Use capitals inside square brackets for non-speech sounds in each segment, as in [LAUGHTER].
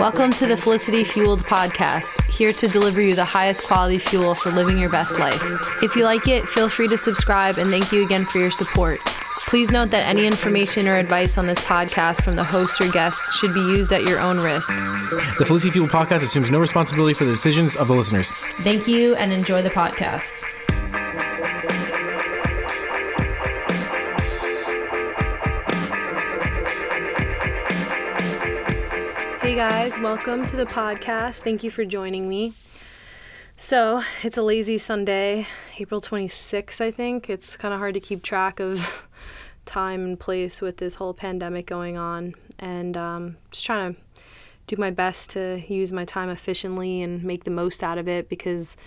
Welcome to the Felicity Fueled podcast, here to deliver you the highest quality fuel for living your best life. If you like it, feel free to subscribe and thank you again for your support. Please note that any information or advice on this podcast from the host or guests should be used at your own risk. The Felicity Fueled podcast assumes no responsibility for the decisions of the listeners. Thank you and enjoy the podcast. Guys, welcome to the podcast. Thank you for joining me. So, it's a lazy Sunday, April 26th, I think. It's kind of hard to keep track of [LAUGHS] time and place with this whole pandemic going on. And um, just trying to do my best to use my time efficiently and make the most out of it because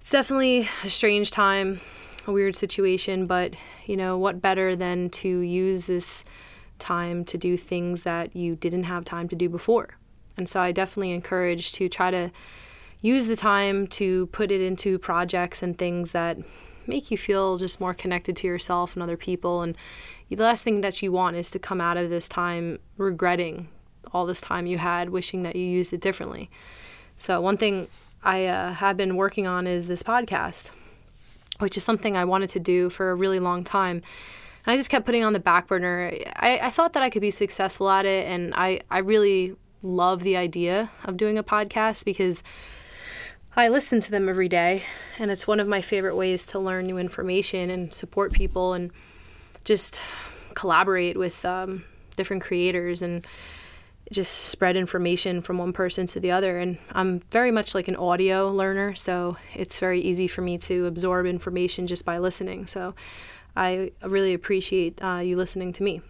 it's definitely a strange time, a weird situation. But, you know, what better than to use this time to do things that you didn't have time to do before? And so I definitely encourage to try to use the time to put it into projects and things that make you feel just more connected to yourself and other people. And the last thing that you want is to come out of this time regretting all this time you had, wishing that you used it differently. So, one thing I uh, have been working on is this podcast, which is something I wanted to do for a really long time. And I just kept putting on the back burner. I, I thought that I could be successful at it, and I, I really love the idea of doing a podcast because I listen to them every day, and it's one of my favorite ways to learn new information and support people and just collaborate with um, different creators and just spread information from one person to the other. And I'm very much like an audio learner, so it's very easy for me to absorb information just by listening. So I really appreciate uh, you listening to me.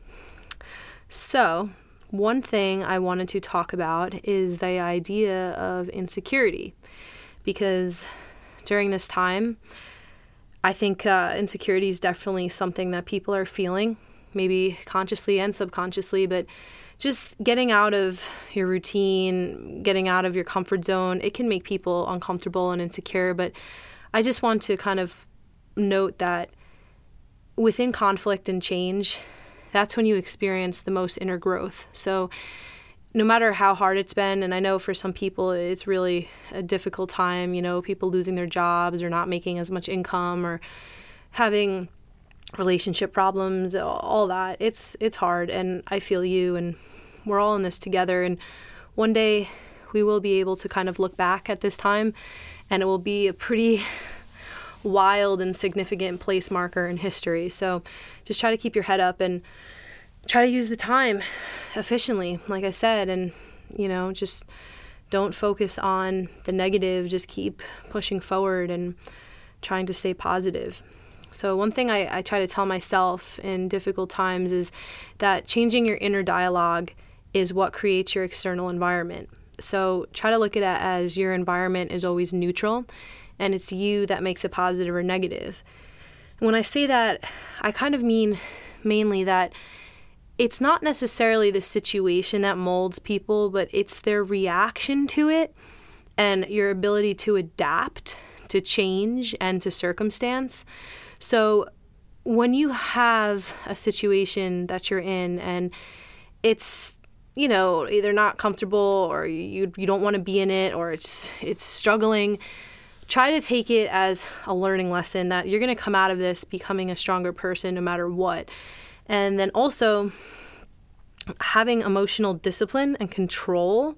So, one thing I wanted to talk about is the idea of insecurity because during this time, I think uh, insecurity is definitely something that people are feeling, maybe consciously and subconsciously, but just getting out of your routine, getting out of your comfort zone, it can make people uncomfortable and insecure. But I just want to kind of note that within conflict and change, that's when you experience the most inner growth. So no matter how hard it's been, and I know for some people it's really a difficult time, you know, people losing their jobs or not making as much income or having relationship problems, all that. It's it's hard and I feel you and we're all in this together and one day we will be able to kind of look back at this time and it will be a pretty wild and significant place marker in history. So just try to keep your head up and try to use the time efficiently, like I said, and you know, just don't focus on the negative, just keep pushing forward and trying to stay positive. So, one thing I, I try to tell myself in difficult times is that changing your inner dialogue is what creates your external environment. So, try to look at it as your environment is always neutral and it's you that makes it positive or negative. When I say that, I kind of mean mainly that it's not necessarily the situation that molds people, but it's their reaction to it and your ability to adapt to change and to circumstance. So when you have a situation that you're in and it's you know either not comfortable or you you don't want to be in it or it's it's struggling try to take it as a learning lesson that you're going to come out of this becoming a stronger person no matter what and then also, having emotional discipline and control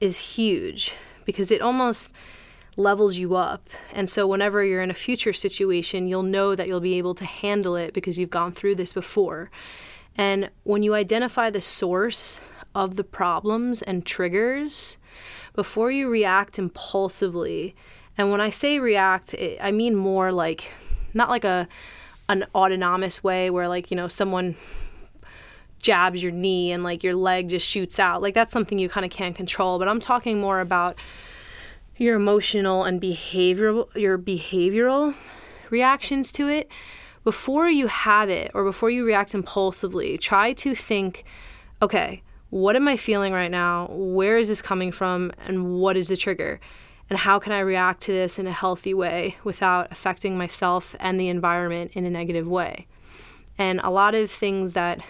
is huge because it almost levels you up. And so, whenever you're in a future situation, you'll know that you'll be able to handle it because you've gone through this before. And when you identify the source of the problems and triggers, before you react impulsively, and when I say react, it, I mean more like not like a an autonomous way where like you know someone jabs your knee and like your leg just shoots out. Like that's something you kind of can't control but i'm talking more about your emotional and behavioral your behavioral reactions to it. Before you have it or before you react impulsively try to think okay what am i feeling right now? Where is this coming from? And what is the trigger and how can I react to this in a healthy way without affecting myself and the environment in a negative way. And a lot of things that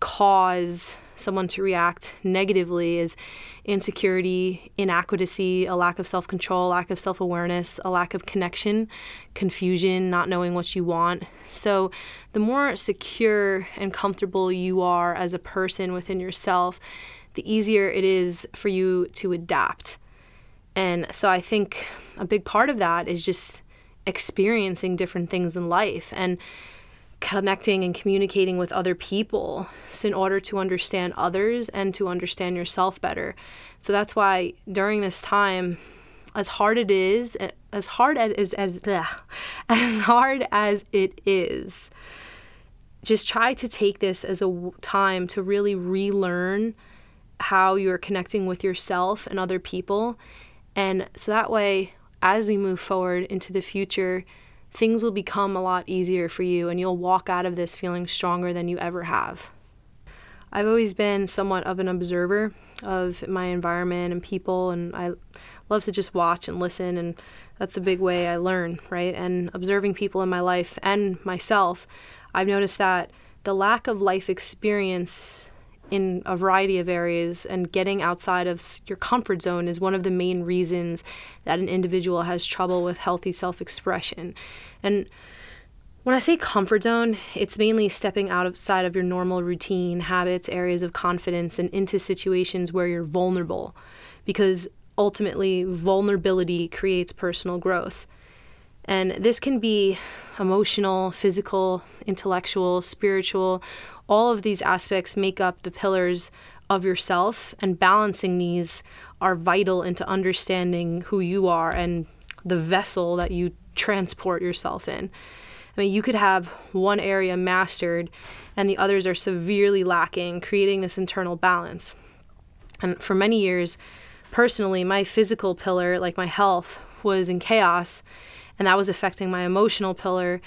cause someone to react negatively is insecurity, inadequacy, a lack of self control, lack of self awareness, a lack of connection, confusion, not knowing what you want. So, the more secure and comfortable you are as a person within yourself, the easier it is for you to adapt. And so, I think a big part of that is just experiencing different things in life and connecting and communicating with other people in order to understand others and to understand yourself better. So that's why during this time, as hard it is, as hard as as ugh, [LAUGHS] as hard as it is, just try to take this as a time to really relearn how you're connecting with yourself and other people. And so that way, as we move forward into the future, things will become a lot easier for you and you'll walk out of this feeling stronger than you ever have. I've always been somewhat of an observer of my environment and people, and I love to just watch and listen, and that's a big way I learn, right? And observing people in my life and myself, I've noticed that the lack of life experience in a variety of areas and getting outside of your comfort zone is one of the main reasons that an individual has trouble with healthy self-expression and when I say comfort zone, it's mainly stepping outside of your normal routine, habits, areas of confidence, and into situations where you're vulnerable. Because ultimately, vulnerability creates personal growth. And this can be emotional, physical, intellectual, spiritual, all of these aspects make up the pillars of yourself, and balancing these are vital into understanding who you are and the vessel that you transport yourself in. I mean, you could have one area mastered and the others are severely lacking, creating this internal balance. And for many years, personally, my physical pillar, like my health, was in chaos, and that was affecting my emotional pillar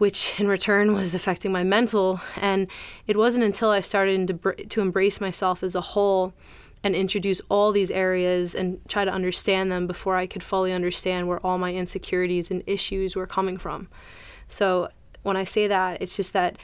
which in return was affecting my mental. And it wasn't until I started to, to embrace myself as a whole and introduce all these areas and try to understand them before I could fully understand where all my insecurities and issues were coming from. So when I say that, it's just that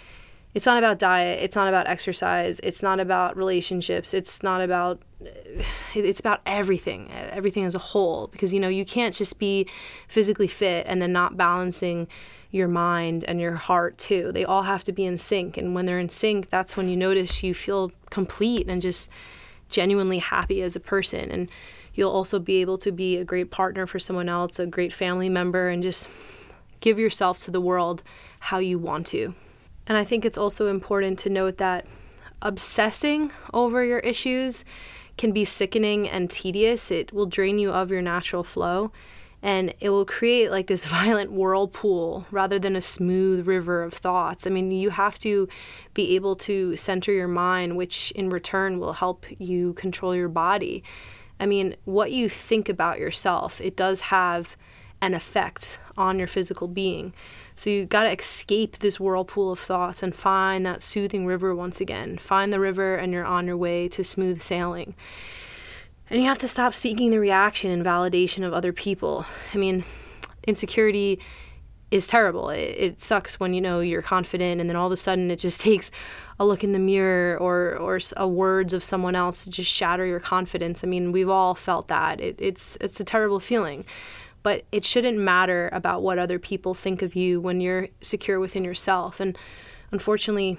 it's not about diet, it's not about exercise, it's not about relationships, it's not about [SIGHS] it's about everything, everything as a whole because you know, you can't just be physically fit and then not balancing your mind and your heart too. They all have to be in sync. And when they're in sync, that's when you notice you feel complete and just genuinely happy as a person. And you'll also be able to be a great partner for someone else, a great family member, and just give yourself to the world how you want to. And I think it's also important to note that obsessing over your issues can be sickening and tedious. It will drain you of your natural flow and it will create like this [LAUGHS] violent whirlpool rather than a smooth river of thoughts. I mean, you have to be able to center your mind, which in return will help you control your body. I mean, what you think about yourself, it does have an effect on your physical being. So you got to escape this whirlpool of thoughts and find that soothing river once again. Find the river and you're on your way to smooth sailing. And you have to stop seeking the reaction and validation of other people. I mean, insecurity is terrible. It, it, sucks when you know you're confident and then all of a sudden it just [LAUGHS] takes a look in the mirror or or a words of someone else to just shatter your confidence. I mean, we've all felt that. It, it's it's a terrible feeling. But it shouldn't matter about what other people think of you when you're secure within yourself. And unfortunately,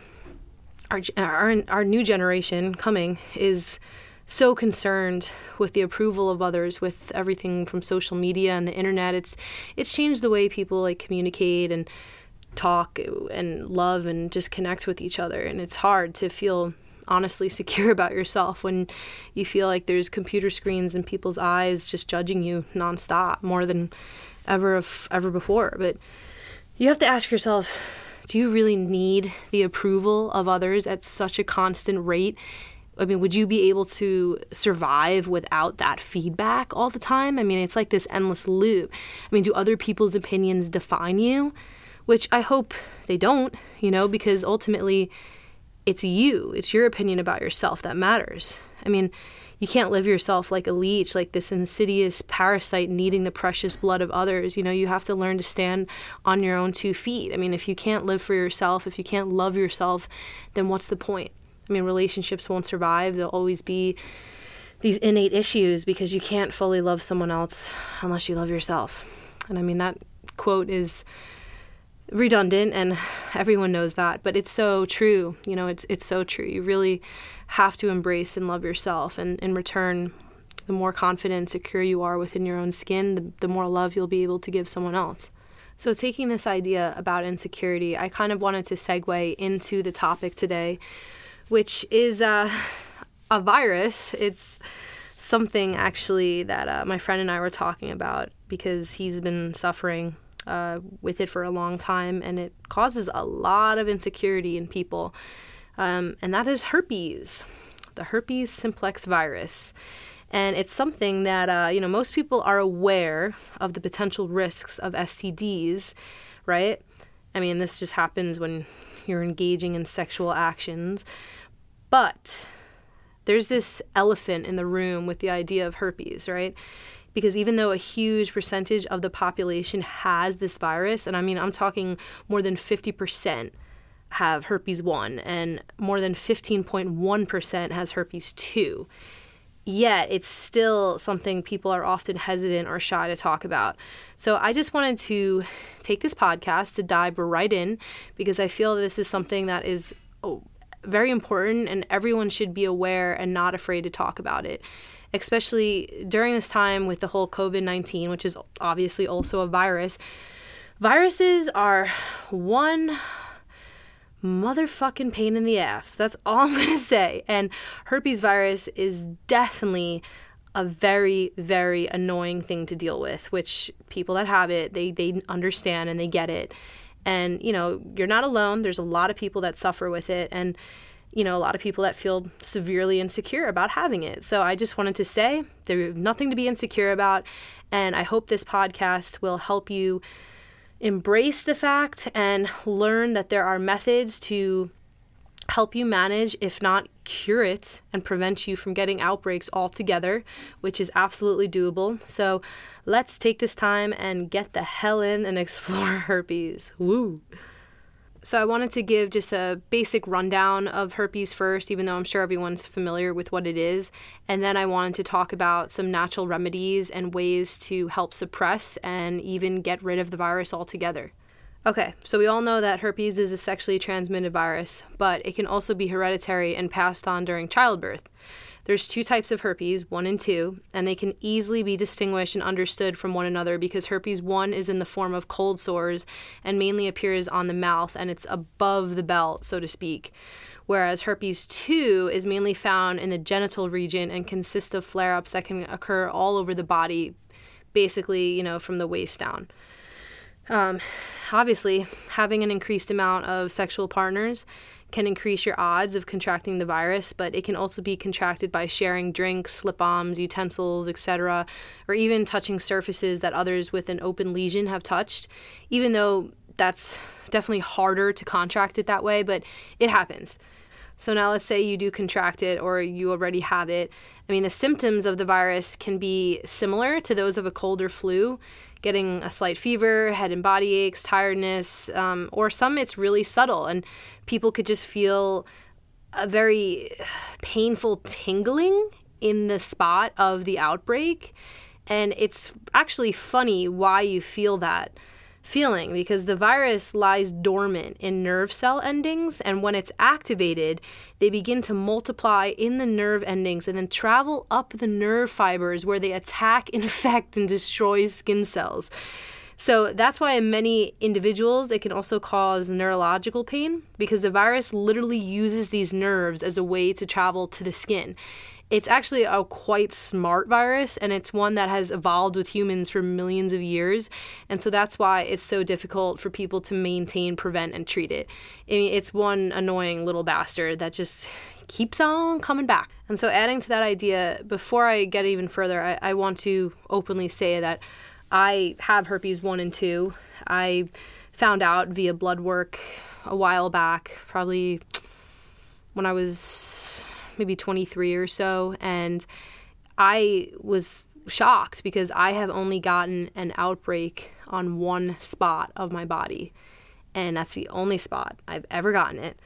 our our, our new generation coming is so concerned with the approval of others with everything from social media and the internet. It's it's changed the way people like communicate and talk and love and just connect with each other. And it's hard to feel honestly [LAUGHS] secure about yourself when you feel like there's computer screens in people's eyes just judging you nonstop more than ever ever before. But you have to ask yourself do you really need the approval of others at such a constant rate I mean, would you be able to survive without that feedback all the time? I mean, it's like this endless loop. I mean, do other people's opinions define you? Which I hope they don't, you know, because ultimately it's you, it's your opinion about yourself that matters. I mean, you can't live yourself like a leech, like this insidious parasite needing the precious blood of others. You know, you have to learn to stand on your own two feet. I mean, if you can't live for yourself, if you can't love yourself, then what's the point? I mean, relationships won't survive. There'll always be these innate issues because you can't fully love someone else unless you love yourself. And I mean, that quote is redundant and everyone knows that, but it's so true. You know, it's, it's so true. You really have to embrace and love yourself. And in return, the more confident and secure you are within your own skin, the, the more love you'll be able to give someone else. So, taking this idea about insecurity, I kind of wanted to segue into the topic today, which is uh, [SIGHS] a virus. It's something actually that uh, my friend and I were talking about because he's been suffering uh, with it for a long time and it causes a lot of insecurity in people. Um, and that is herpes, the herpes simplex virus. And it's something that, uh, you know, most people are aware of the potential risks of STDs, right? I mean, this just happens when you're engaging in sexual actions. But there's this elephant in the room with the idea of herpes, right? Because even though a huge percentage of the population has this virus, and I mean, I'm talking more than 50% have herpes 1 and more than 15.1% has herpes 2 yet it's still something people are often hesitant or shy to talk about. So I just wanted to take this podcast to dive right in because I feel this is something that is oh, very important and everyone should be aware and not afraid to talk about it. Especially during this time with the whole COVID 19, which is obviously also a virus. Viruses are one motherfucking pain in the ass. That's all I'm going to say. And herpes virus is definitely a very very annoying thing to deal with, which people that have it, they they understand and they get it. And you know, you're not alone. There's a lot of people that suffer with it and you know, a lot of people that feel severely insecure about having it. So I just wanted to say there's nothing to be insecure about. And I hope this podcast will help you embrace the fact and learn that there are methods to help you manage, if not cure it, and prevent you from getting outbreaks altogether, which is absolutely doable. So let's take this time and get the hell in and [LAUGHS] explore herpes. Woo! So I wanted to give just a basic rundown of herpes first, even though I'm sure everyone's familiar with what it is. And then I wanted to talk about some natural remedies and ways to help suppress and even get rid of the virus altogether. Okay, so we all know that herpes is a sexually transmitted virus, but it can also be hereditary and passed on during childbirth. There's two types of herpes, 1 and 2, and they can easily be distinguished and understood from one another because herpes 1 is in the form of cold sores and mainly appears on the mouth and it's above the belt, so to speak. Whereas herpes 2 is mainly found in the genital region and consists of flare ups that can occur all over the body, basically, you know, from the waist down. Um, obviously, having an increased amount of sexual partners can increase your odds of contracting the virus, but it can also be contracted by sharing drinks, lip balms, utensils, etc., or even touching surfaces that others with an open lesion have touched, even though that's definitely harder to contract it that way, but it happens. So now let's say you do contract it or you already have it. I mean, the symptoms of the virus can be similar to those of a cold or flu, getting a slight fever, head and body aches, tiredness, um, or some it's really subtle and people could just feel a very painful tingling in the spot of the outbreak. And it's actually funny why you feel that feeling because the virus lies dormant in nerve cell endings, and when it's activated, they begin to multiply in the nerve endings and then travel up the nerve fibers where they attack, [LAUGHS] infect, and destroy skin cells. So that's why in many individuals it can also cause neurological pain because the virus literally uses these nerves as a way to travel to the skin. It's actually a quite smart virus, and it's one that has evolved with humans for millions of years. And so that's why it's so difficult for people to maintain, prevent, and treat it. I mean, it's one annoying little bastard that just keeps on coming back. And so, adding to that idea, before I get even further, I, I want to openly say that I have herpes 1 and 2. I found out via blood work a while back, probably when I was maybe 23 or so. And I was shocked because I have only gotten an outbreak on one spot of my body. And that's the only spot I've ever gotten it.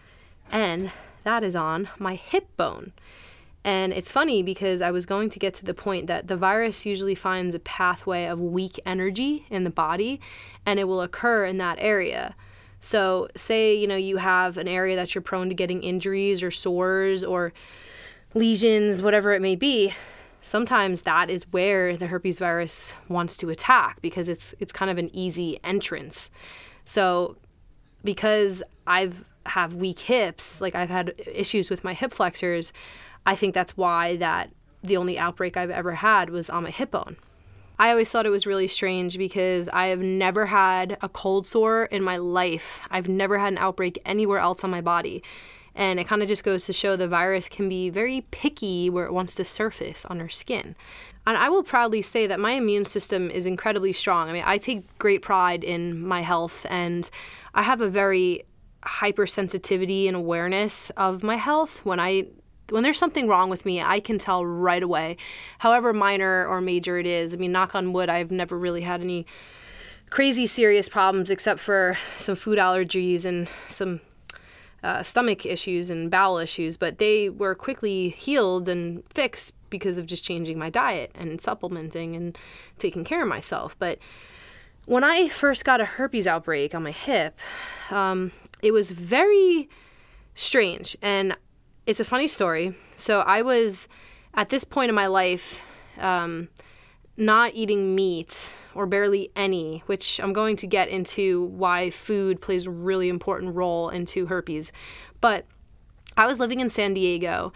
And that is on my hip bone. And it's funny because I was going to get to the point that the virus usually finds a pathway of weak energy in the body and it will occur in that area. So, say, you know, you have an area that you're prone to getting injuries or sores or lesions, whatever it may be, sometimes that is where the herpes virus wants to attack because it's it's kind of an easy entrance. So, because I've have weak hips, like I've had issues with my hip flexors, I think that's why that the only outbreak I've ever had was on my hip bone. I always thought it was really strange because I have never had a cold sore in my life. I've never had an outbreak anywhere else on my body. And it kind of just goes to show the virus can be very picky where it wants to surface on our skin. And I will proudly say that my immune system is incredibly strong. I mean, I take great pride in my health and I have a very hypersensitivity and awareness of my health. When I when there's something wrong with me, I can tell right away, however minor or major it is. I mean, knock on wood, I've never really had any crazy serious problems except for some food allergies and some uh, stomach issues and bowel issues, but they were quickly healed and fixed because of just changing my diet and supplementing and taking care of myself. But when I first got a herpes outbreak on my hip, um, it was very strange. And it's a funny story. So I was at this point in my life um, not eating meat or barely any, which I'm going to get into why food plays a really important role into herpes. But I was living in San Diego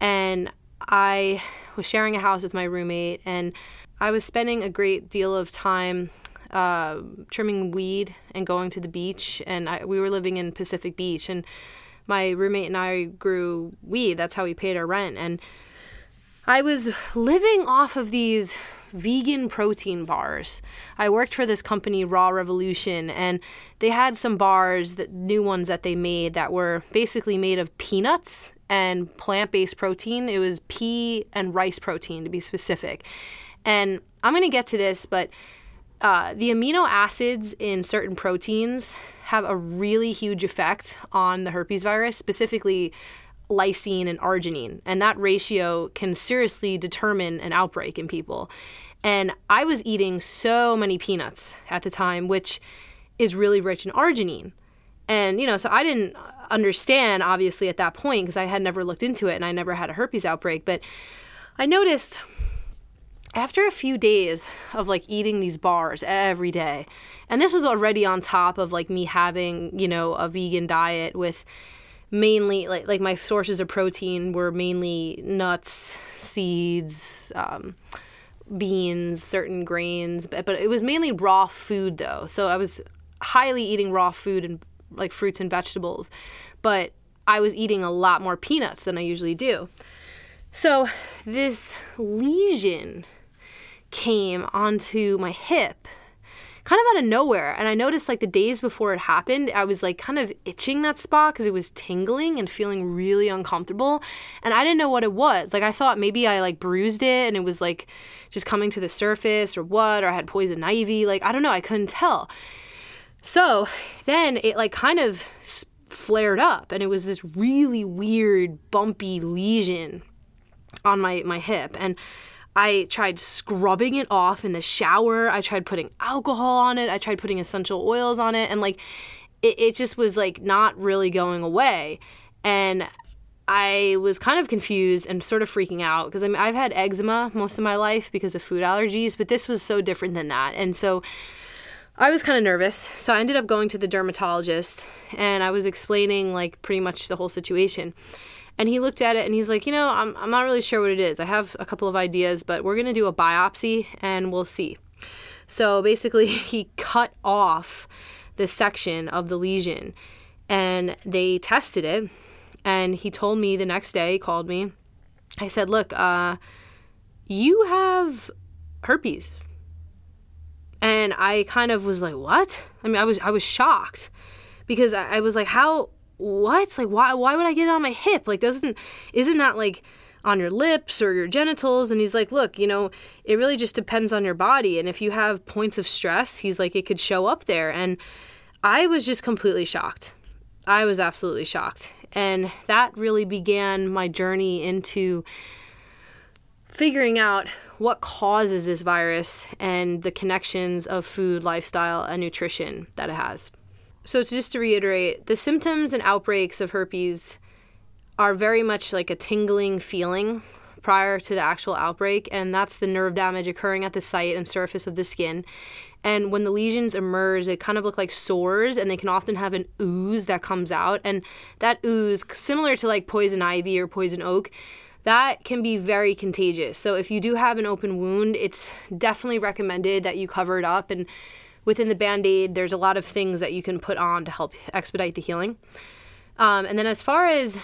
and I was sharing a house with my roommate, and I was spending a great deal of time uh, trimming weed and going to the beach. And I, we were living in Pacific Beach, and my roommate and I grew weed. That's how we paid our rent. And I was living off of these vegan protein bars. I worked for this company, Raw Revolution, and they had some bars, that new ones that they made that were basically made of peanuts and plant-based protein. It was pea and rice protein to be specific. And I'm going to get to this, but uh, the amino acids in certain proteins have a really huge effect on the herpes virus, specifically lysine and arginine. And that ratio can seriously determine an outbreak in people. And I was eating so many peanuts at the time, which is really rich in arginine. And, you know, so I didn't understand, obviously, at that point, because I had never looked into it and I never had a herpes outbreak. But I noticed after a few days of like eating these bars every day, and this was already on top of like me having, you know, a vegan diet with mainly like like my sources of protein were mainly nuts, seeds, um, beans, certain grains, but, but it was mainly raw food though. So I was highly eating raw food and like fruits and vegetables, but I was eating a lot more peanuts than I usually do. So this lesion came onto my hip kind of out of nowhere. And I noticed like the days before it happened, I was like kind of itching that spot because it was tingling and feeling really uncomfortable. And I didn't know what it was. Like I thought maybe I like bruised it and it was like just coming to the surface or what, or I had poison ivy. Like I don't know, I couldn't tell. So then it like kind of flared up and it was this really weird bumpy lesion on my my hip and I tried scrubbing it off in the shower. I tried putting alcohol on it. I tried putting essential oils on it. And like, it, it just was like not really going away. And I was kind of confused and sort of freaking out because I mean, I've had eczema most of my life because of food allergies, but this was so different than that. And so I was kind of nervous. So I ended up going to the dermatologist and I was explaining like pretty much the whole situation. And he looked at it and he's like, you know, I'm, I'm not really sure what it is. I have a couple of ideas, but we're going to do a biopsy and we'll see. So basically, [LAUGHS] he cut off the section of the lesion and they tested it. And he told me the next day, he called me. I said, look, uh, you have herpes. And I kind of was like, what? I mean, I was, I was shocked because I, I was like, how, what? Like why why would I get it on my hip? Like doesn't isn't that like on your lips or your genitals and he's like look you know it really just depends on your body and if you have points of stress he's like it could show up there and i was just completely shocked i was absolutely shocked And that really began my journey into figuring out what causes this virus and the connections of food, lifestyle, and nutrition that it has. So, just to reiterate, the symptoms and outbreaks of herpes are very much like a tingling feeling prior to the actual outbreak, and that's the nerve damage occurring at the site and surface of the skin. And when the lesions emerge, they kind of look like sores, and they can often have an ooze that comes out. And that ooze, similar to like poison ivy or poison oak, that can be very contagious. So if you do have an open wound, it's definitely recommended that you cover it up. And within the band aid, there's a lot of things that you can put on to help expedite the healing. Um, and then as far as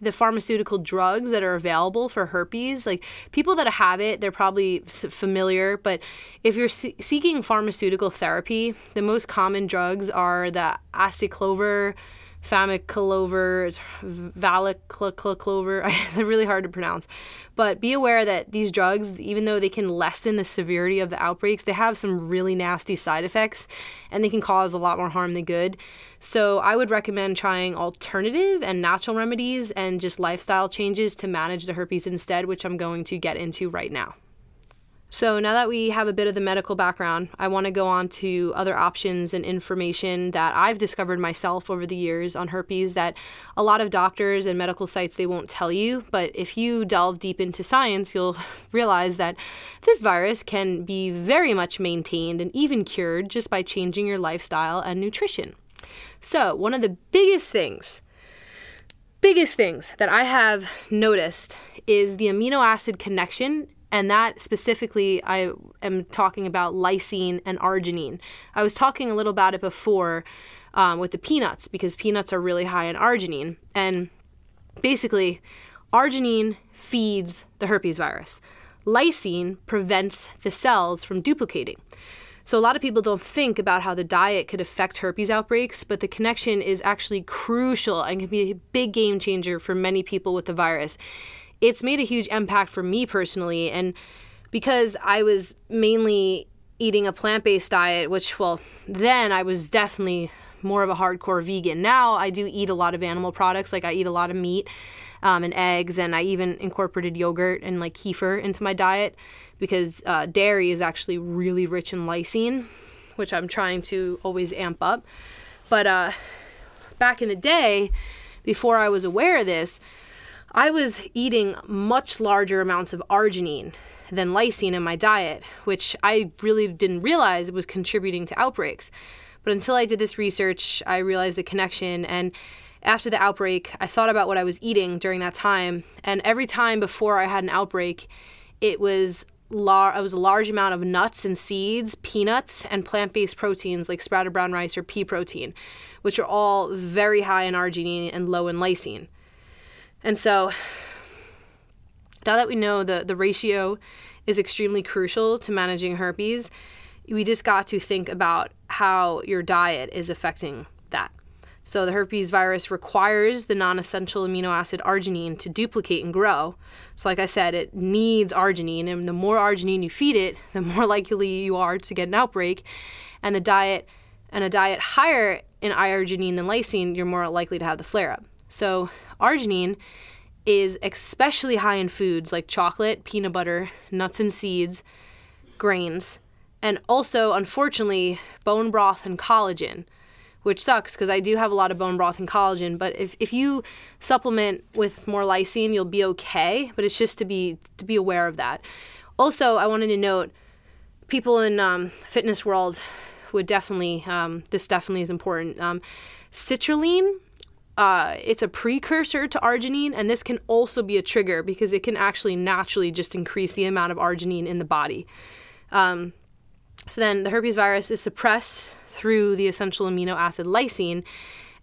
the pharmaceutical drugs that are available for herpes, like people that have it, they're probably familiar. But if you're se- seeking pharmaceutical therapy, the most common drugs are the aciclovir famiclover, valiclover. [LAUGHS] They're really hard to pronounce. But be aware that these drugs, even though they can lessen the severity of the outbreaks, they have some really nasty side effects and they can cause a lot more harm than good. So I would recommend trying alternative and natural remedies and just lifestyle changes to manage the herpes instead, which I'm going to get into right now. So, now that we have a bit of the medical background, I want to go on to other options and information that I've discovered myself over the years on herpes that a lot of doctors and medical sites they won't tell you, but if you delve deep into science, you'll [LAUGHS] realize that this virus can be very much maintained and even cured just by changing your lifestyle and nutrition. So, one of the biggest things biggest things that I have noticed is the amino acid connection and that specifically, I am talking about lysine and arginine. I was talking a little about it before um, with the peanuts because peanuts are really high in arginine. And basically, arginine feeds the herpes virus, lysine prevents the cells from duplicating. So, a lot of people don't think about how the diet could affect herpes outbreaks, but the connection is actually crucial and can be a big game changer for many people with the virus it's made a huge impact for me personally. And because I was mainly eating a plant based diet, which, well, then I was definitely more of a hardcore vegan. Now I do eat a lot of animal products, like I eat a lot of meat um, and eggs, and I even incorporated yogurt and like kefir into my diet because uh, dairy is actually really rich in lysine, which I'm trying to always amp up. But uh, back in the day, before I was aware of this, I was eating much larger amounts of arginine than lysine in my diet, which I really didn't realize was contributing to outbreaks. But until I did this research, I realized the connection. And after the outbreak, I thought about what I was eating during that time. And every time before I had an outbreak, it was lar- it was a large amount of nuts and seeds, peanuts, and plant-based proteins like sprouted brown rice or pea protein, which are all very high in arginine and low in lysine. And so now that we know the, the ratio is extremely crucial to managing herpes, we just got to think about how your diet is affecting that. So, the herpes virus requires the non essential amino acid arginine to duplicate and grow. So, like I said, it needs arginine, and the more arginine you feed it, [LAUGHS] the more likely you are to get an outbreak. And the diet and a diet higher in arginine than lysine, you're more likely to have the flare up. So, arginine is especially high in foods like chocolate, peanut butter, nuts and seeds, grains, and also, unfortunately, bone broth and collagen, which sucks because I do have a lot of bone broth and collagen. But if, if you supplement with more lysine, you'll be okay. But it's just to be to be aware of that. Also, I wanted to note people in um, fitness world would definitely um, this definitely is important. Um, citrulline uh, it's a precursor to arginine, and this can also be a trigger because it can actually naturally just increase the amount of arginine in the body. Um, so then the herpes virus is suppressed through the essential amino acid lysine.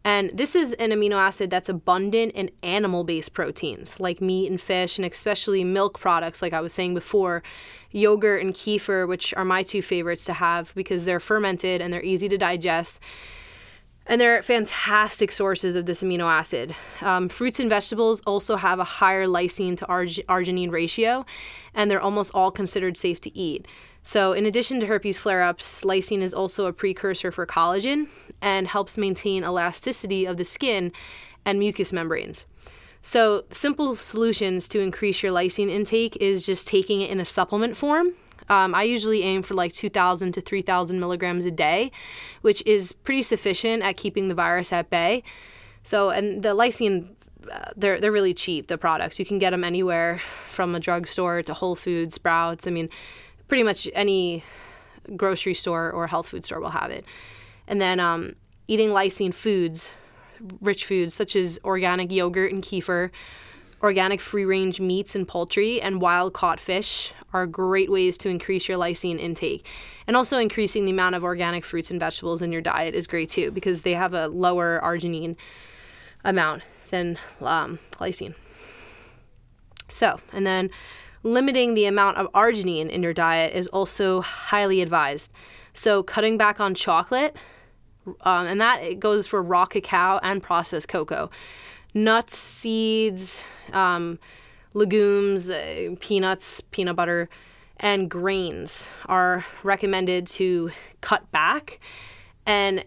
And this is an amino acid that's abundant in animal based proteins like meat and fish, and especially milk products, like I was saying before, yogurt and kefir, which are my two favorites to have because they're fermented and they're easy to digest. And they're fantastic sources of this amino acid. Um, fruits and vegetables also have a higher lysine to arg- arginine ratio, and they're almost all considered safe to eat. So, in addition to herpes flare ups, lysine is also a precursor for collagen and helps maintain elasticity of the skin and mucous membranes. So, simple solutions to increase your lysine intake is just taking it in a supplement form. Um, I usually aim for like 2,000 to 3,000 milligrams a day, which is pretty sufficient at keeping the virus at bay. So, and the lysine, uh, they're they're really cheap. The products you can get them anywhere from a drugstore to Whole Foods, Sprouts. I mean, pretty much any grocery store or health food store will have it. And then um, eating lysine foods rich foods such as organic yogurt and kefir, organic free range meats and poultry, and wild caught fish are great ways to increase your lysine intake. And also, increasing the amount of organic fruits and vegetables in your diet is great too because they have a lower arginine amount than um, lysine. So, and then limiting the amount of arginine in your diet is also highly advised. So, cutting back on chocolate um, and that goes for raw cacao and processed cocoa. Nuts, seeds, um, legumes, uh, peanuts, peanut butter, and grains are recommended to cut back and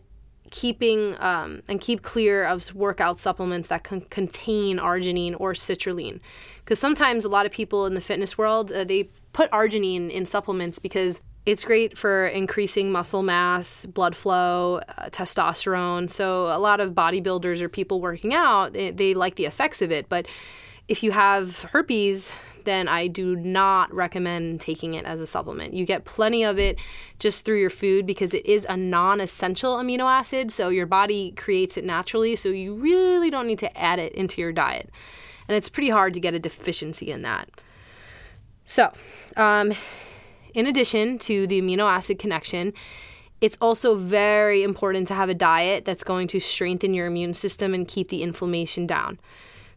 keeping um, and keep clear of workout supplements that can contain arginine or citrulline. Because sometimes a lot of people in the fitness world uh, they put arginine in supplements because it's great for increasing muscle mass, blood flow, uh, testosterone. So, a lot of bodybuilders or people working out, they, they like the effects of it. But if you have herpes, then I do not recommend taking it as a supplement. You get plenty of it just through your food because it is a non essential amino acid. So, your body creates it naturally. So, you really don't need to add it into your diet. And it's pretty hard to get a deficiency in that. So, um, in addition to the amino acid connection, it's also very important to have a diet that's going to strengthen your immune system and keep the inflammation down.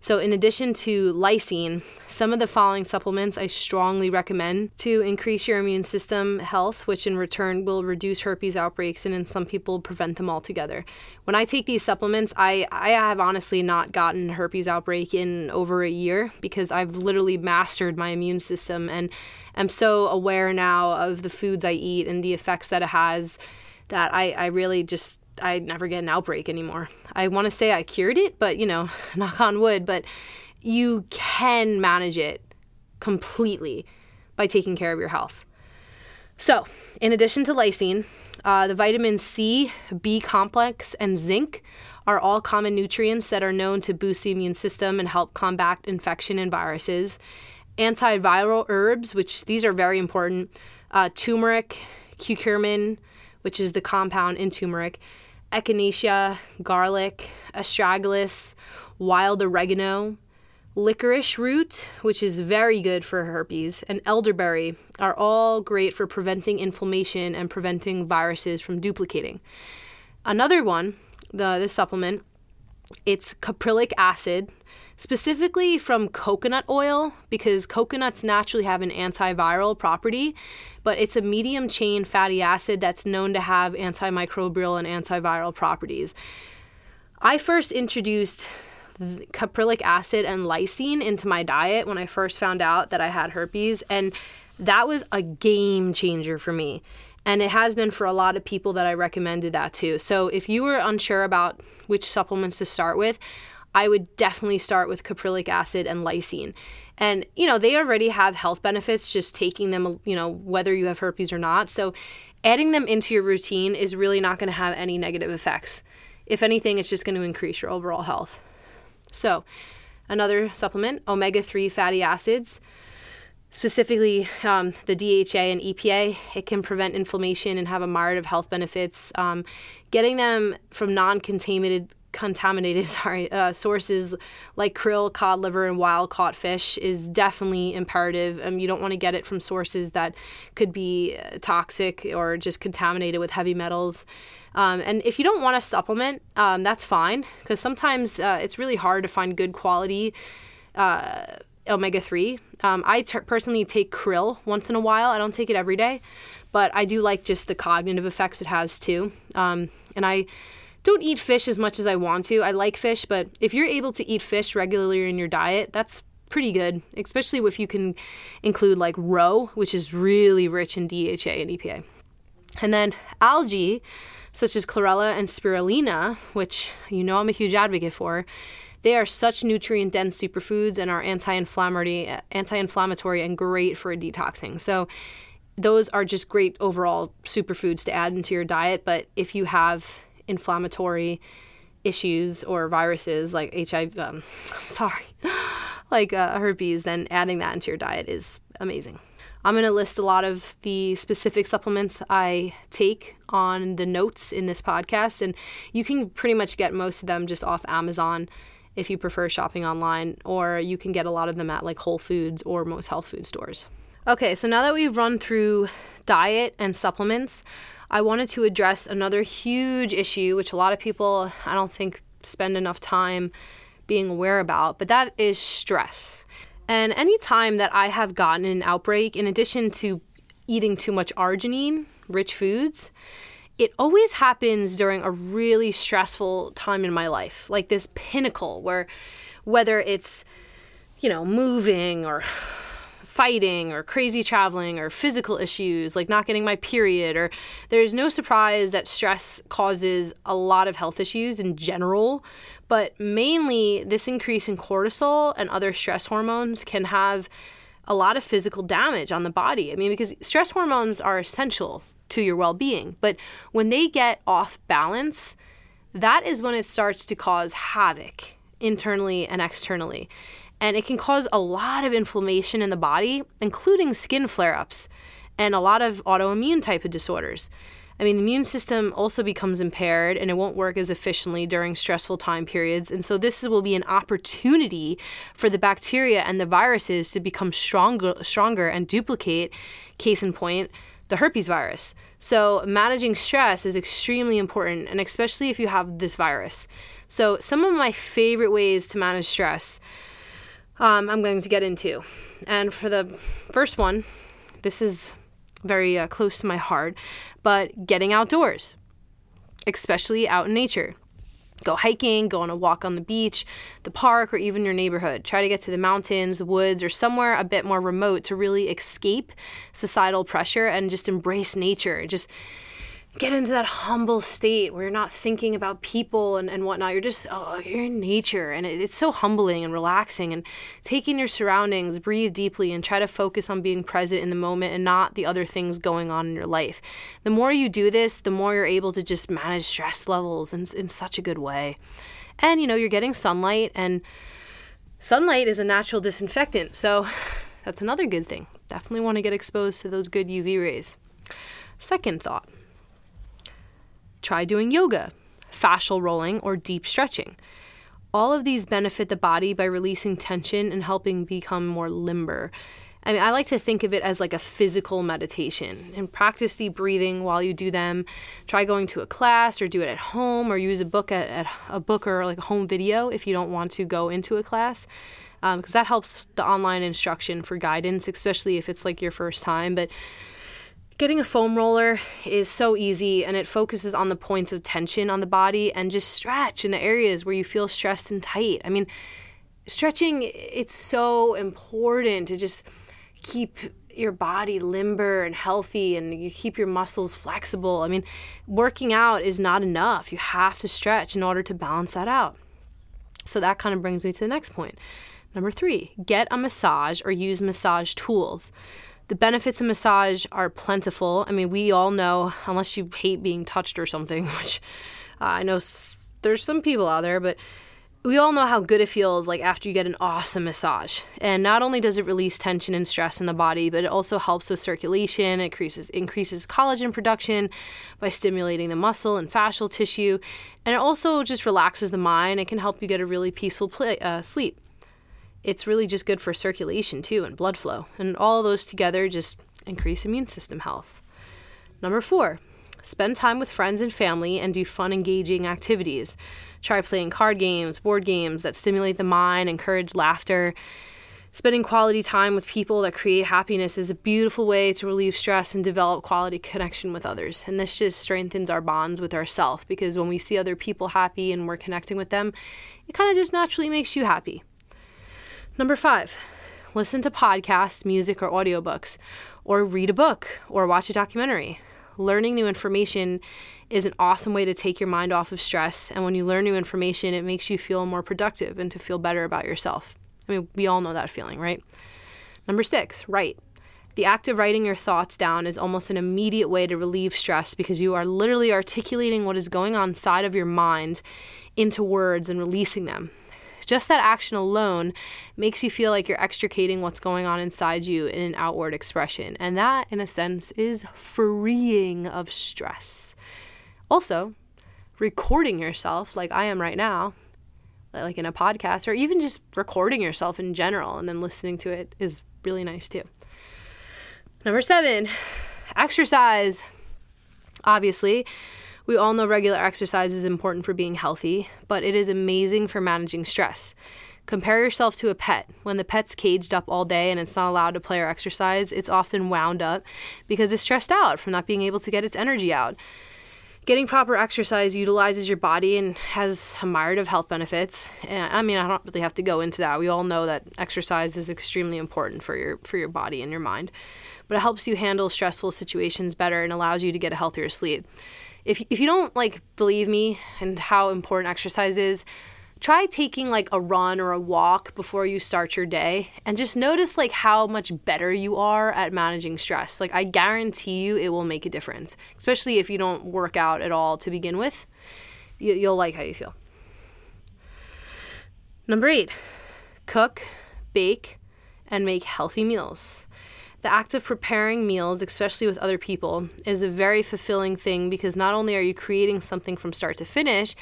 So, in addition to lysine, some of the following supplements I strongly recommend to increase your immune system health, which in return will reduce herpes outbreaks and in some people prevent them altogether. When I take these supplements, I, I have honestly not gotten herpes outbreak in over a year because I've literally mastered my immune system and am so aware now of the foods I eat and the effects that it has that I, I really just I never get an outbreak anymore. I want to say I cured it, but you know, [LAUGHS] knock on wood, but you can manage it completely by taking care of your health. So, in addition to lysine, uh, the vitamin C, B complex, and zinc are all common nutrients that are known to boost the immune system and help combat infection and viruses. Antiviral herbs, which these are very important, uh, turmeric, curcumin, which is the compound in turmeric, echinacea, garlic, astragalus, wild oregano, licorice root, which is very good for herpes, and elderberry are all great for preventing inflammation and preventing viruses from duplicating. Another one, the this supplement, it's caprylic acid, specifically from coconut oil because coconuts naturally have an antiviral property, but it's a medium chain fatty acid that's known to have antimicrobial and antiviral properties. I first introduced caprylic acid and lysine into my diet when I first found out that I had herpes, and that was a game changer for me. And it has been for a lot of people that I recommended that to. So if you were unsure about which supplements to start with, I would definitely start with caprylic acid and lysine. And, you know, they already have health benefits just taking them, you know, whether you have herpes or not. So adding them into your routine is really not going to have any negative effects. If anything, it's just going to increase your overall health. So, another supplement, omega 3 fatty acids, specifically um, the DHA and EPA, it can prevent inflammation and have a myriad of health benefits. Um, getting them from non contaminated [LAUGHS] sorry uh, sources like krill cod liver and wild caught fish is definitely imperative. Um, you don't want to get it from sources that could be uh, toxic or just contaminated with heavy metals. Um, and if you don't want to supplement um, that's fine because sometimes uh, it's really hard to find good quality uh, omega-3 um, I personally take krill once in a while. I don't take it every day but i do like just the cognitive effects it has too. Um, and i don't eat fish as much as I want to. I like fish, but if you're able to eat fish regularly in your diet, that's pretty good, especially if you can include like roe, which is really rich in DHA and EPA. And then algae, such as chlorella and spirulina, which you know I'm a huge advocate for, They are such nutrient dense superfoods and are anti-inflammatory anti-inflammatory and great for detoxing. So those are just great overall superfoods to add into your diet, but if you have inflammatory issues or viruses like HIV, um, [LAUGHS] sorry, [LAUGHS] like uh, herpes, then adding that into your diet is amazing. I'm going to list a lot of the specific supplements I take on the notes in this podcast, and you can pretty much get most of them just off Amazon if you prefer shopping online, or you can get a lot of them at like Whole Foods or most health food stores. Okay, so now that we've run through diet and supplements, I wanted to address another huge issue, which a lot of people I don't think spend enough time being aware about, but that is stress. And any time that I have gotten an outbreak, in addition to eating too much arginine rich foods, it always happens during a really stressful time in my life, like this pinnacle where whether it's, you know, moving or fighting or crazy traveling or physical issues like not getting my period or there's no surprise that stress causes a lot of health issues in general. But mainly this increase in cortisol and other stress hormones can have a lot of physical damage on the body. I mean because stress hormones are essential to your well-being but when they get off balance that is when it starts to cause havoc internally and externally and it can cause a lot of inflammation in the body, including skin flare ups and a lot of autoimmune type of disorders. I mean, the immune system also becomes impaired and it won't work as efficiently during stressful time periods. And so, this will be an opportunity for the bacteria and the viruses to become stronger, stronger and duplicate, case in point, the herpes virus. So, managing stress is extremely important, and especially if you have this virus. So, some of my favorite ways to manage stress um, I'm going to get into. And for the first one, this is very uh, close to my heart, but getting outdoors, especially out in nature. Go hiking, go on a walk on the beach, the park, or even your neighborhood. Try to get to the mountains, the woods, or somewhere a bit more remote to really escape societal pressure and just embrace nature. Just get into that humble state where you're not thinking about people and, and whatnot. You're just, oh, you're in nature. And it, it's so humbling and relaxing. And taking your surroundings, breathe deeply, and try to focus on being present in the moment and not the other things going on in your life. The more you do this, the more you're able to just manage stress levels in, in such a good way. And, you know, you're getting sunlight, and sunlight is a natural disinfectant. So [SIGHS] that's another good thing. Definitely want to get exposed to those good UV rays. Second thought Try doing yoga, fascial rolling, or deep stretching. All of these benefit the body by releasing tension and helping become more limber. I mean, I like to think of it as like a physical meditation and practice deep breathing while you do them. Try going to a class or do it at home or use a book at, at a book or like a home video if you don't want to go into a class because um, that helps the online instruction for guidance, especially if it's like your first time. But Getting a foam roller is so easy and it focuses on the points of tension on the body and just stretch in the areas where you feel stressed and tight. I mean, stretching it's so important to just keep your body limber and healthy and you keep your muscles flexible. I mean, working out is not enough. You have to stretch in order to balance that out. So that kind of brings me to the next point. Number 3, get a massage or use massage tools. The benefits of massage are plentiful. I mean, we all know, unless you hate being touched or something, [LAUGHS] which uh, I know s- there's some people out there, but we all know how good it feels like after you get an awesome massage. And not only does it release tension and stress in the body, but it also helps with circulation, it increases increases collagen production by stimulating the muscle and fascial tissue, and it also just relaxes the mind. It can help you get a really peaceful uh, sleep it's really just good for circulation too and blood flow. And all those together just increase immune system health. Number four, spend time with friends and family and do fun, engaging activities. Try playing card games, board games that stimulate the mind, encourage laughter. Spending quality time with people that create happiness is a beautiful way to relieve stress and develop quality connection with others. And this just strengthens our bonds with ourselves because when we see other people happy and we're connecting with them, it kind of just naturally makes you happy. Number five, listen to podcasts, music, or audiobooks, or read a book, or watch a documentary. Learning new information is an awesome way to take your mind off of stress. And when you learn new information, it makes you feel more productive and to feel better about yourself. I mean, we all know that feeling, right? Number six, write. The act of writing your thoughts down is almost an immediate way to relieve stress because you are literally articulating what is going on inside of your mind into words and releasing them. Just that action alone makes you feel like you're extricating what's going on inside you in an outward expression. And that, in a sense, is freeing of stress. Also, recording yourself like I am right now, like in a podcast, or even just recording yourself in general and then listening to it is really nice too. Number seven, exercise. Obviously, we all know regular exercise is important for being healthy, but it is amazing for managing stress. Compare yourself to a pet. When the pet's caged up all day and it's not allowed to play or exercise, it's often wound up because it's stressed out from not being able to get its energy out. Getting proper exercise utilizes your body and has a myriad of health benefits. And I mean, I don't really have to go into that. We all know that exercise is extremely important for your for your body and your mind. But it helps you handle stressful situations better and allows you to get a healthier sleep if if you don't like believe me and how important exercise is, try taking like a run or a walk before you start your day and just notice like how much better you are at managing stress. Like I guarantee you it will make a difference, especially if you don't work out at all to begin with. You, you'll like how you feel. Number 8. Cook, bake, and make healthy meals. The act of preparing meals, especially with other people, is a very fulfilling thing because not only are you creating something from start to finish,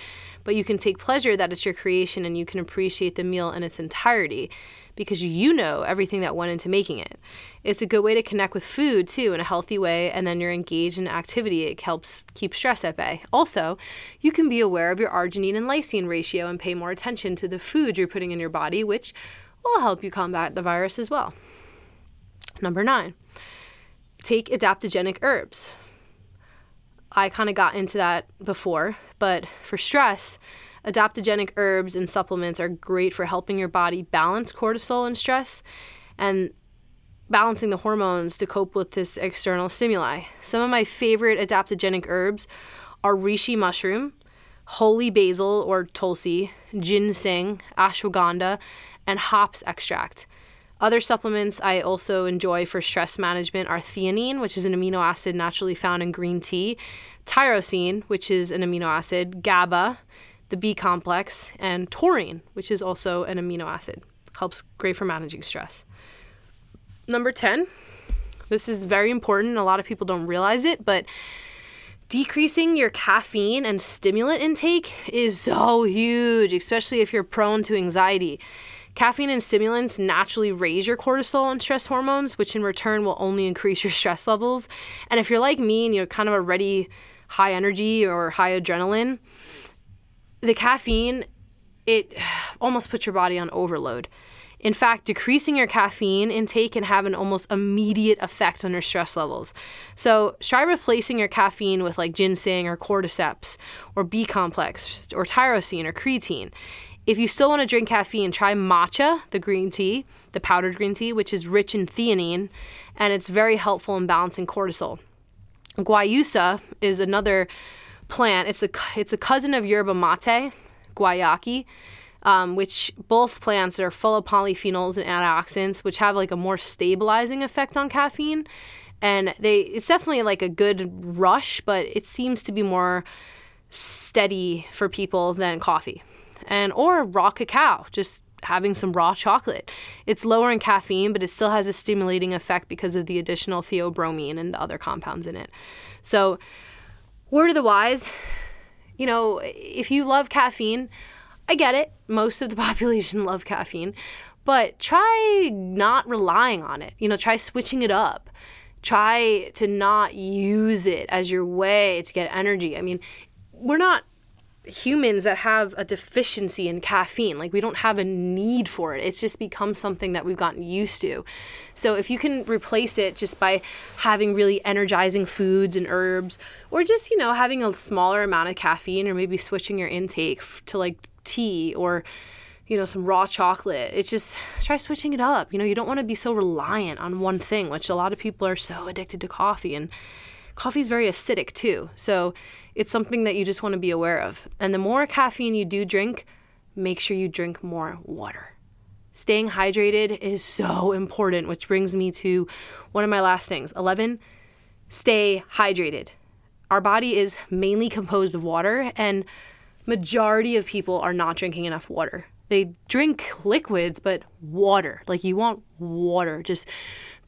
but you can take pleasure that it's your creation and you can appreciate the meal in its entirety because you know everything that went into making it. It's a good way to connect with food too in a healthy way, and then you're engaged in activity. It helps keep stress at bay. Also, you can be aware of your arginine and lysine ratio and pay more attention to the food you're putting in your body, which will help you combat the virus as well. Number nine, take adaptogenic herbs. I kind of got into that before, but for stress, adaptogenic herbs and supplements are great for helping your body balance cortisol and stress and balancing the hormones to cope with this external stimuli. Some of my favorite adaptogenic herbs are reishi mushroom, holy basil or tulsi, ginseng, ashwagandha, and hops extract. Other supplements I also enjoy for stress management are theanine, which is an amino acid naturally found in green tea, tyrosine, which is an amino acid, GABA, the B complex, and taurine, which is also an amino acid. Helps great for managing stress. Number 10, this is very important. A lot of people don't realize it, but decreasing your caffeine and stimulant intake is so huge, especially if you're prone to anxiety. Caffeine and stimulants naturally raise your cortisol and stress hormones, which in return will only increase your [LAUGHS] stress levels. And if you're like me and you're kind of already high energy or high adrenaline, the caffeine, it [SIGHS] almost puts your body on overload. In fact, decreasing your caffeine intake can have an almost immediate effect on your stress levels. So, try replacing your caffeine with like ginseng or cordyceps or B complex or tyrosine or creatine. If you still want to drink caffeine, try matcha, the green tea, the powdered green tea, which is rich in theanine, and it's very helpful in balancing cortisol. Guayusa is another plant. It's a it's a cousin of yerba mate, guayaki, um, which both plants are full of polyphenols and antioxidants, which have like a more stabilizing effect on caffeine. And they it's definitely like a good rush, but it seems to be more steady for people than coffee and or raw cacao, just having some raw chocolate. It's lower in caffeine, but it still has a stimulating effect because of the additional theobromine and the other compounds in it. So, word of the wise, you know, if you love caffeine, I get it. Most of the [LAUGHS] population love caffeine, but try not relying on it. You know, try switching it up. Try to not use it as your way to get energy. I mean, we're not humans that have a deficiency in caffeine. Like we don't have a need for it. It's just become something that we've gotten used to. So if you can replace it just by having really energizing foods and herbs or just, you know, having a smaller amount of caffeine or maybe switching your intake to like tea or you know, some raw chocolate. It's just try switching it up. You know, you don't want to be so reliant on one thing, which a lot of people are so addicted to coffee and coffee is very acidic too. So it's something that you just want to be aware of. And the more caffeine you do drink, make sure you drink more water. Staying hydrated is [LAUGHS] so important, which brings me to one of my last things. 11, stay hydrated. Our body is mainly composed of water and majority of people are not drinking enough water. They drink liquids, but water. Like you want water. Just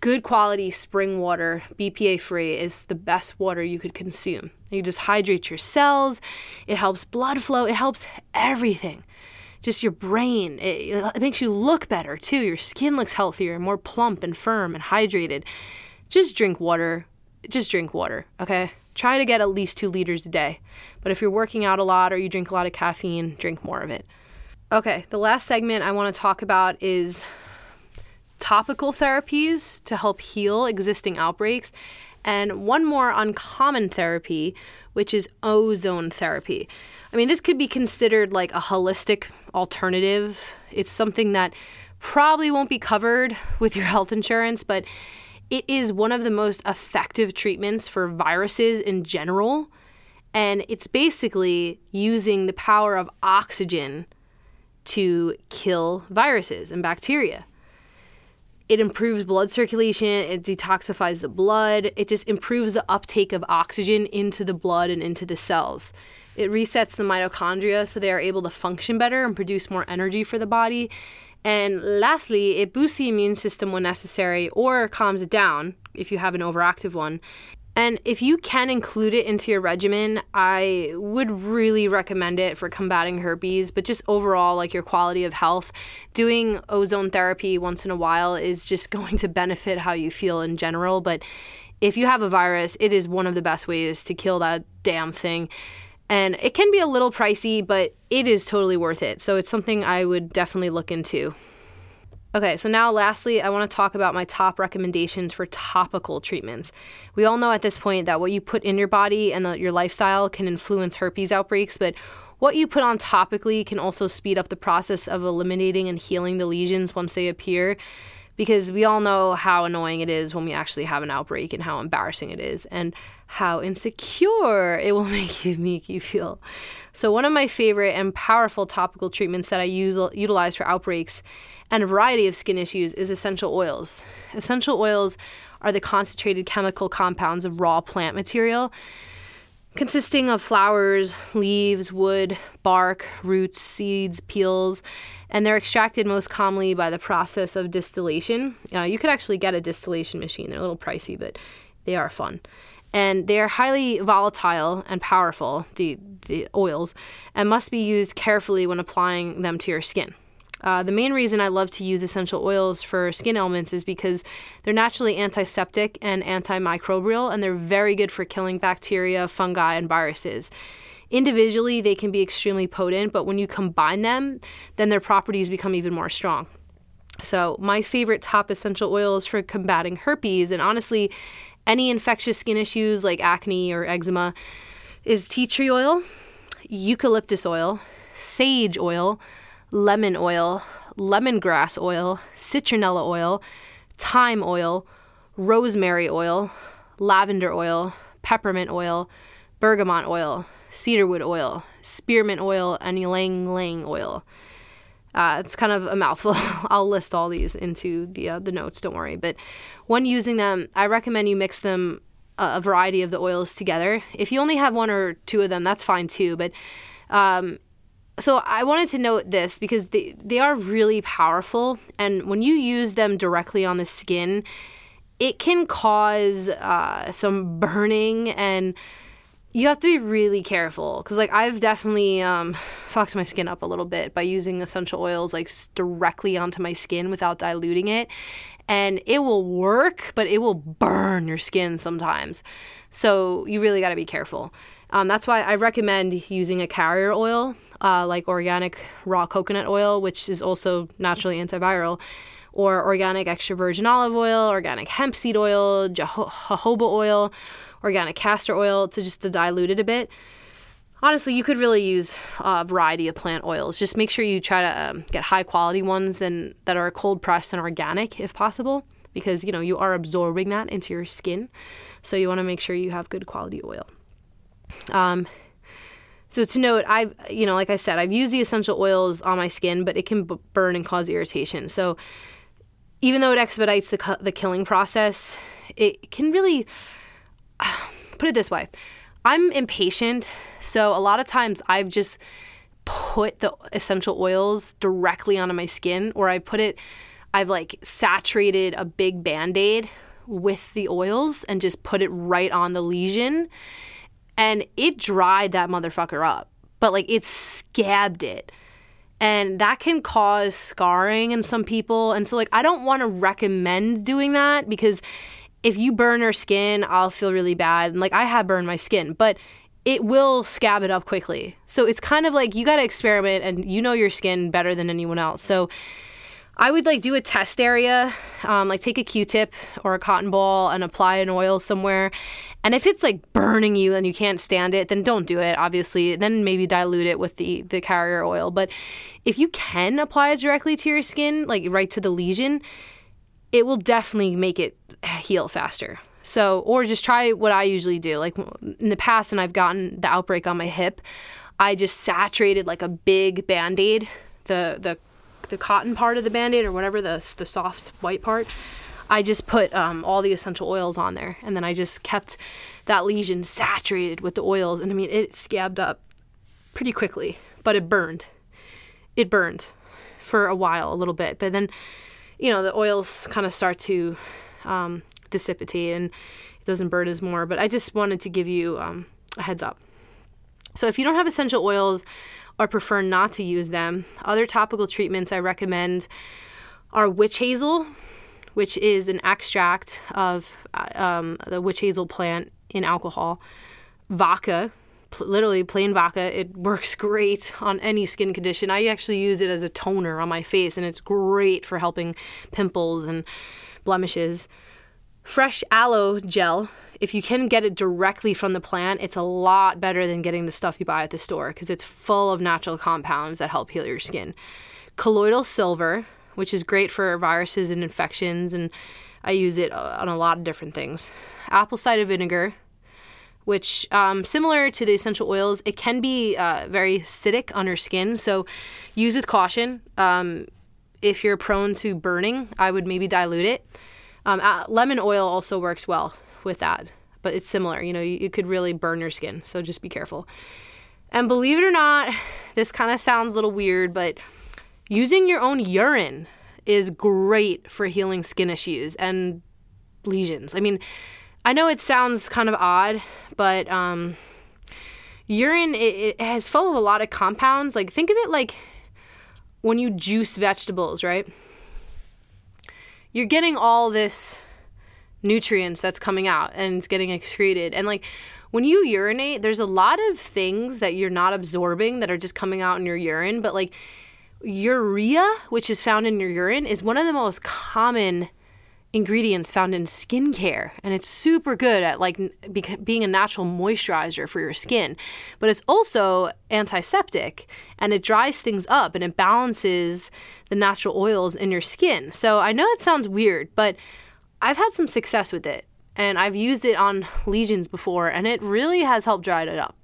good quality spring water, BPA free, is the best water you could consume. You just hydrate your cells, it helps blood flow, it helps everything. Just your brain, it, it makes you look better too. Your skin looks healthier, more plump and firm and hydrated. Just drink water. Just drink water, okay? Try to get at least two liters a day. But if you're working out a lot or you drink a lot of caffeine, drink more of it. Okay, the last segment I want to talk about is topical therapies to help heal existing outbreaks, and one more uncommon therapy, which is ozone therapy. I mean, this could be considered like a holistic alternative. It's something that probably won't be covered [LAUGHS] with your health insurance, but it is one of the most effective treatments for viruses in general. And it's basically using the power of oxygen to kill viruses and bacteria. It improves blood circulation, it detoxifies the blood, it just improves the uptake of oxygen into the blood and into the cells. It resets the mitochondria so they are able to function better and produce more energy for the body. And lastly, it boosts the immune system when necessary or calms it down if you have an overactive one. And if you can include it into your regimen, I would really recommend it for combating herpes, but just overall, like your quality of health. Doing ozone therapy once in a while is just [LAUGHS] going to benefit how you feel in general. But if you have a virus, it is one of the best ways to kill that damn thing. And it can be a little pricey, but it is totally worth it. So it's something I would definitely look into. Okay, so now lastly, I want to talk about my top recommendations for topical treatments. We all know at this point that what you put in your body and the, your lifestyle can influence herpes outbreaks, but what you put on topically can also speed up the process of eliminating and healing the lesions once they appear because we all know how annoying it is when we actually have an outbreak and how embarrassing it is and how insecure it will [LAUGHS] make you make you feel. So one of my favorite and powerful topical treatments that I use utilize for outbreaks and a variety of skin issues is essential oils. Essential oils are the concentrated chemical compounds of raw plant material consisting of flowers, leaves, wood, bark, roots, seeds, peels, and they're extracted most commonly by the process of distillation. Uh, you could actually get a distillation machine, they're a little pricey, but they are fun. And they are highly volatile and powerful, the, the oils, and must be used carefully when applying them to your skin. Uh, the main reason I love to use essential oils for skin ailments is because they're naturally antiseptic and antimicrobial, and they're very good for killing bacteria, fungi, and viruses. Individually, they can be extremely potent, but when you combine them, then their properties become even more strong. So, my favorite top essential oils for combating herpes, and honestly, any infectious skin issues like acne or eczema, is tea tree oil, eucalyptus oil, sage oil lemon oil, lemongrass oil, citronella oil, thyme oil, rosemary oil, lavender oil, peppermint oil, bergamot oil, cedarwood oil, spearmint oil, and ylang ylang oil. Uh, it's kind of a mouthful. [LAUGHS] I'll list all these into the uh, the notes. Don't worry. But when using them, I recommend you mix them a variety of the oils together. If you only have one or two of them, that's fine too. But um, so I wanted to note this because they, they are really powerful. And when you use them directly on the skin, it can cause uh, some burning and you have to be really careful because like i've definitely um, [SIGHS] fucked my skin up a little bit by using essential oils like directly onto my skin without diluting it. And it will work but it will burn your skin sometimes. So you really got to be careful. Um, that's why I recommend using a carrier oil, uh, like organic raw coconut oil, which is also naturally antiviral, or organic extra virgin olive oil, organic hemp seed oil, jojoba oil, organic castor oil to just to dilute it a bit. Honestly, you could really use a variety of plant oils. Just make sure you try to um, get high quality ones and that are cold pressed and organic if possible. because you know you are absorbing that into your skin. So you want to make sure you have good quality oil. Um, so to note, I've you know like I said, I've used the essential oils on my skin, but it can b- burn and cause irritation. So even though it expedites the cu- the killing process, it can really [SIGHS] put it this way. I'm impatient, so a lot of times I've just put the essential oils directly onto my skin or I put it I've like saturated a big band-aid with the oils and just put it right on the lesion and it dried that motherfucker up. But like it scabbed it. And that can cause scarring in some people. And so like I don't want to recommend doing that because if you burn her skin, I'll feel really bad. And like I have burned my skin, but it will scab it up quickly. So it's kind of like you got to experiment and you know your skin better than anyone else. So I would like do a test area, um, like take a Q-tip or a cotton ball and apply an oil somewhere. And if it's like burning you and you can't stand it, then don't do it. Obviously, then maybe dilute it with the the carrier oil. But if you can apply it directly to your skin, like right to the lesion, it will definitely make it heal faster. So, or just try what I usually do. Like in the past, when I've gotten the outbreak on my hip, I just saturated like a big band aid, the the the cotton part of the band-aid or whatever the, the soft white part i just put um, all the essential oils on there and then i just kept that lesion saturated with the oils and i mean it scabbed up pretty quickly but it burned it burned for a while a little bit but then you know the oils kind of start to um, dissipate and it doesn't burn as more but i just wanted to give you um, a heads up so if you don't have essential oils or prefer not to use them. Other topical treatments I recommend are witch hazel, which is an extract of uh, um, the witch hazel plant in alcohol, vaca, literally plain vaca. It works great on any skin condition. I actually use it as a toner on my face, and it's great for helping pimples and blemishes. Fresh aloe gel if you can get it directly from the plant, it's a lot better than getting the stuff you buy at the store because it's full of natural compounds that help heal your skin. Colloidal silver, which is great for viruses and infections, and I use it uh, on a lot of different things. Apple cider vinegar, which um, similar to the essential oils, it can be uh, very acidic on your skin, so use with caution. Um, if you're prone to burning, I would maybe dilute it. Um, uh, lemon oil also works well with that, but it's similar. You know, you, you could really burn your skin, so just be careful. And believe it or not, [LAUGHS] this kind of sounds a little weird, but using your own urine is great for healing skin issues and lesions. I mean, I know it sounds kind of odd, but um, urine it, it has full of a lot of compounds. Like think of it like when you juice vegetables, right? You're getting all this nutrients that's coming out and it's getting excreted. And like when you urinate, there's a lot of things that you're not absorbing that are just coming out in your urine, but like urea, which is found in your urine, is one of the most common ingredients found in skincare and it's super good at like being a natural moisturizer for your skin but it's also antiseptic and it dries things up and it balances the natural oils in your skin so i know it sounds weird but I've had some success with it and I've used it on lesions before and it really has helped dry it up.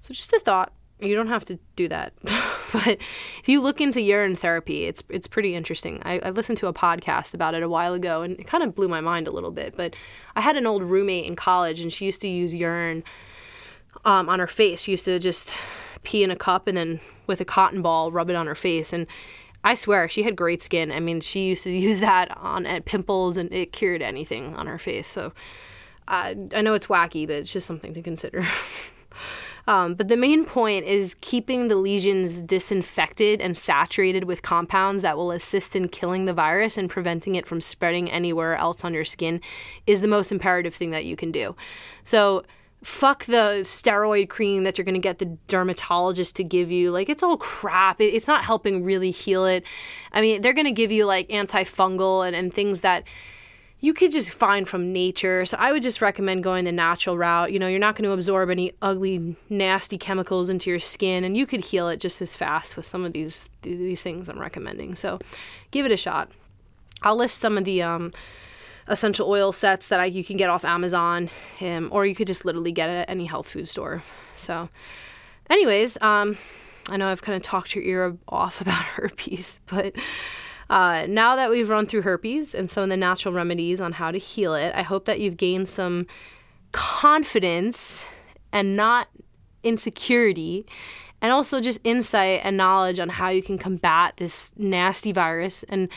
So just a thought. You don't have to do that. [LAUGHS] but if you look into urine therapy, it's it's pretty interesting. I, I listened to a podcast about it a while ago and it kind of blew my mind a little bit. But I had an old roommate in college and she used to use urine um, on her face. She used to just pee in a cup and then with a cotton ball rub it on her face and I swear she had great skin. I mean, she used to [LAUGHS] use that on at pimples and it cured anything on her face. So I I know it's wacky, but it's just something to consider. [LAUGHS] um, but the main point is keeping the lesions disinfected and saturated with compounds that will assist in killing the virus and preventing it from spreading anywhere else on your skin is the most imperative thing that you can do. So fuck the steroid cream that you're going to get the dermatologist to give you. Like, it's all crap. It's not helping really heal it. I mean, they're going to give you like antifungal and, and things that you could just find from nature. So I would just recommend going the natural route. You know, you're not going to absorb any ugly, nasty chemicals into your skin, and you could heal it just as fast with some of these these things I'm recommending. So give it a shot. I'll list some of the um, essential oil sets that I, you can get off Amazon, um, or you could just literally get it at any health food store. So, anyways, um, I know I've kind of talked your ear off [LAUGHS] about herpes, but uh, now that we've run through herpes and some of the natural remedies on how to heal it, I hope that you've gained some confidence and not insecurity, and also just insight and knowledge on how you can combat this nasty virus and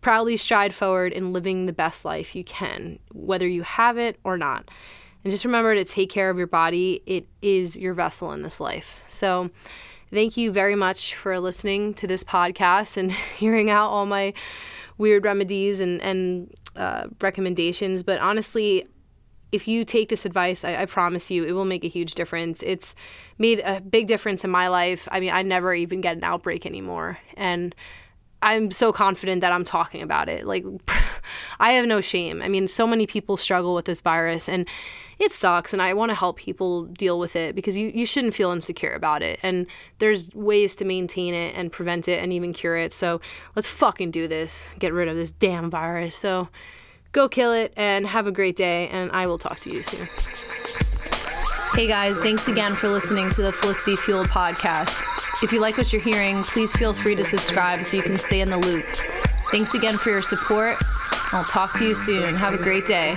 proudly stride forward in living the best life you can, whether you have it or not. And just remember to take care of your body. It is your vessel in this life. So, thank you very much for listening to this podcast and [LAUGHS] hearing out all my weird remedies and, and uh, recommendations. But honestly, if you take this advice, I, I, promise you it will make a huge difference. It's made a big difference in my life. I mean, I never even get an outbreak anymore. And I'm so confident that I'm talking about it. Like, [LAUGHS] I have no shame. I mean, so many people struggle with this virus and it sucks. And I want to help people deal with it because you, you shouldn't feel insecure about it. And there's ways to maintain it and prevent it and even cure it. So let's fucking do this. Get rid of this damn virus. So go kill it and have a great day. And I will talk to you soon. Hey guys, thanks again for listening to the Felicity Fueled podcast. If you like what you're hearing, please feel free to subscribe so you can stay in the loop. Thanks again for your support. I'll talk to you soon. Have a great day.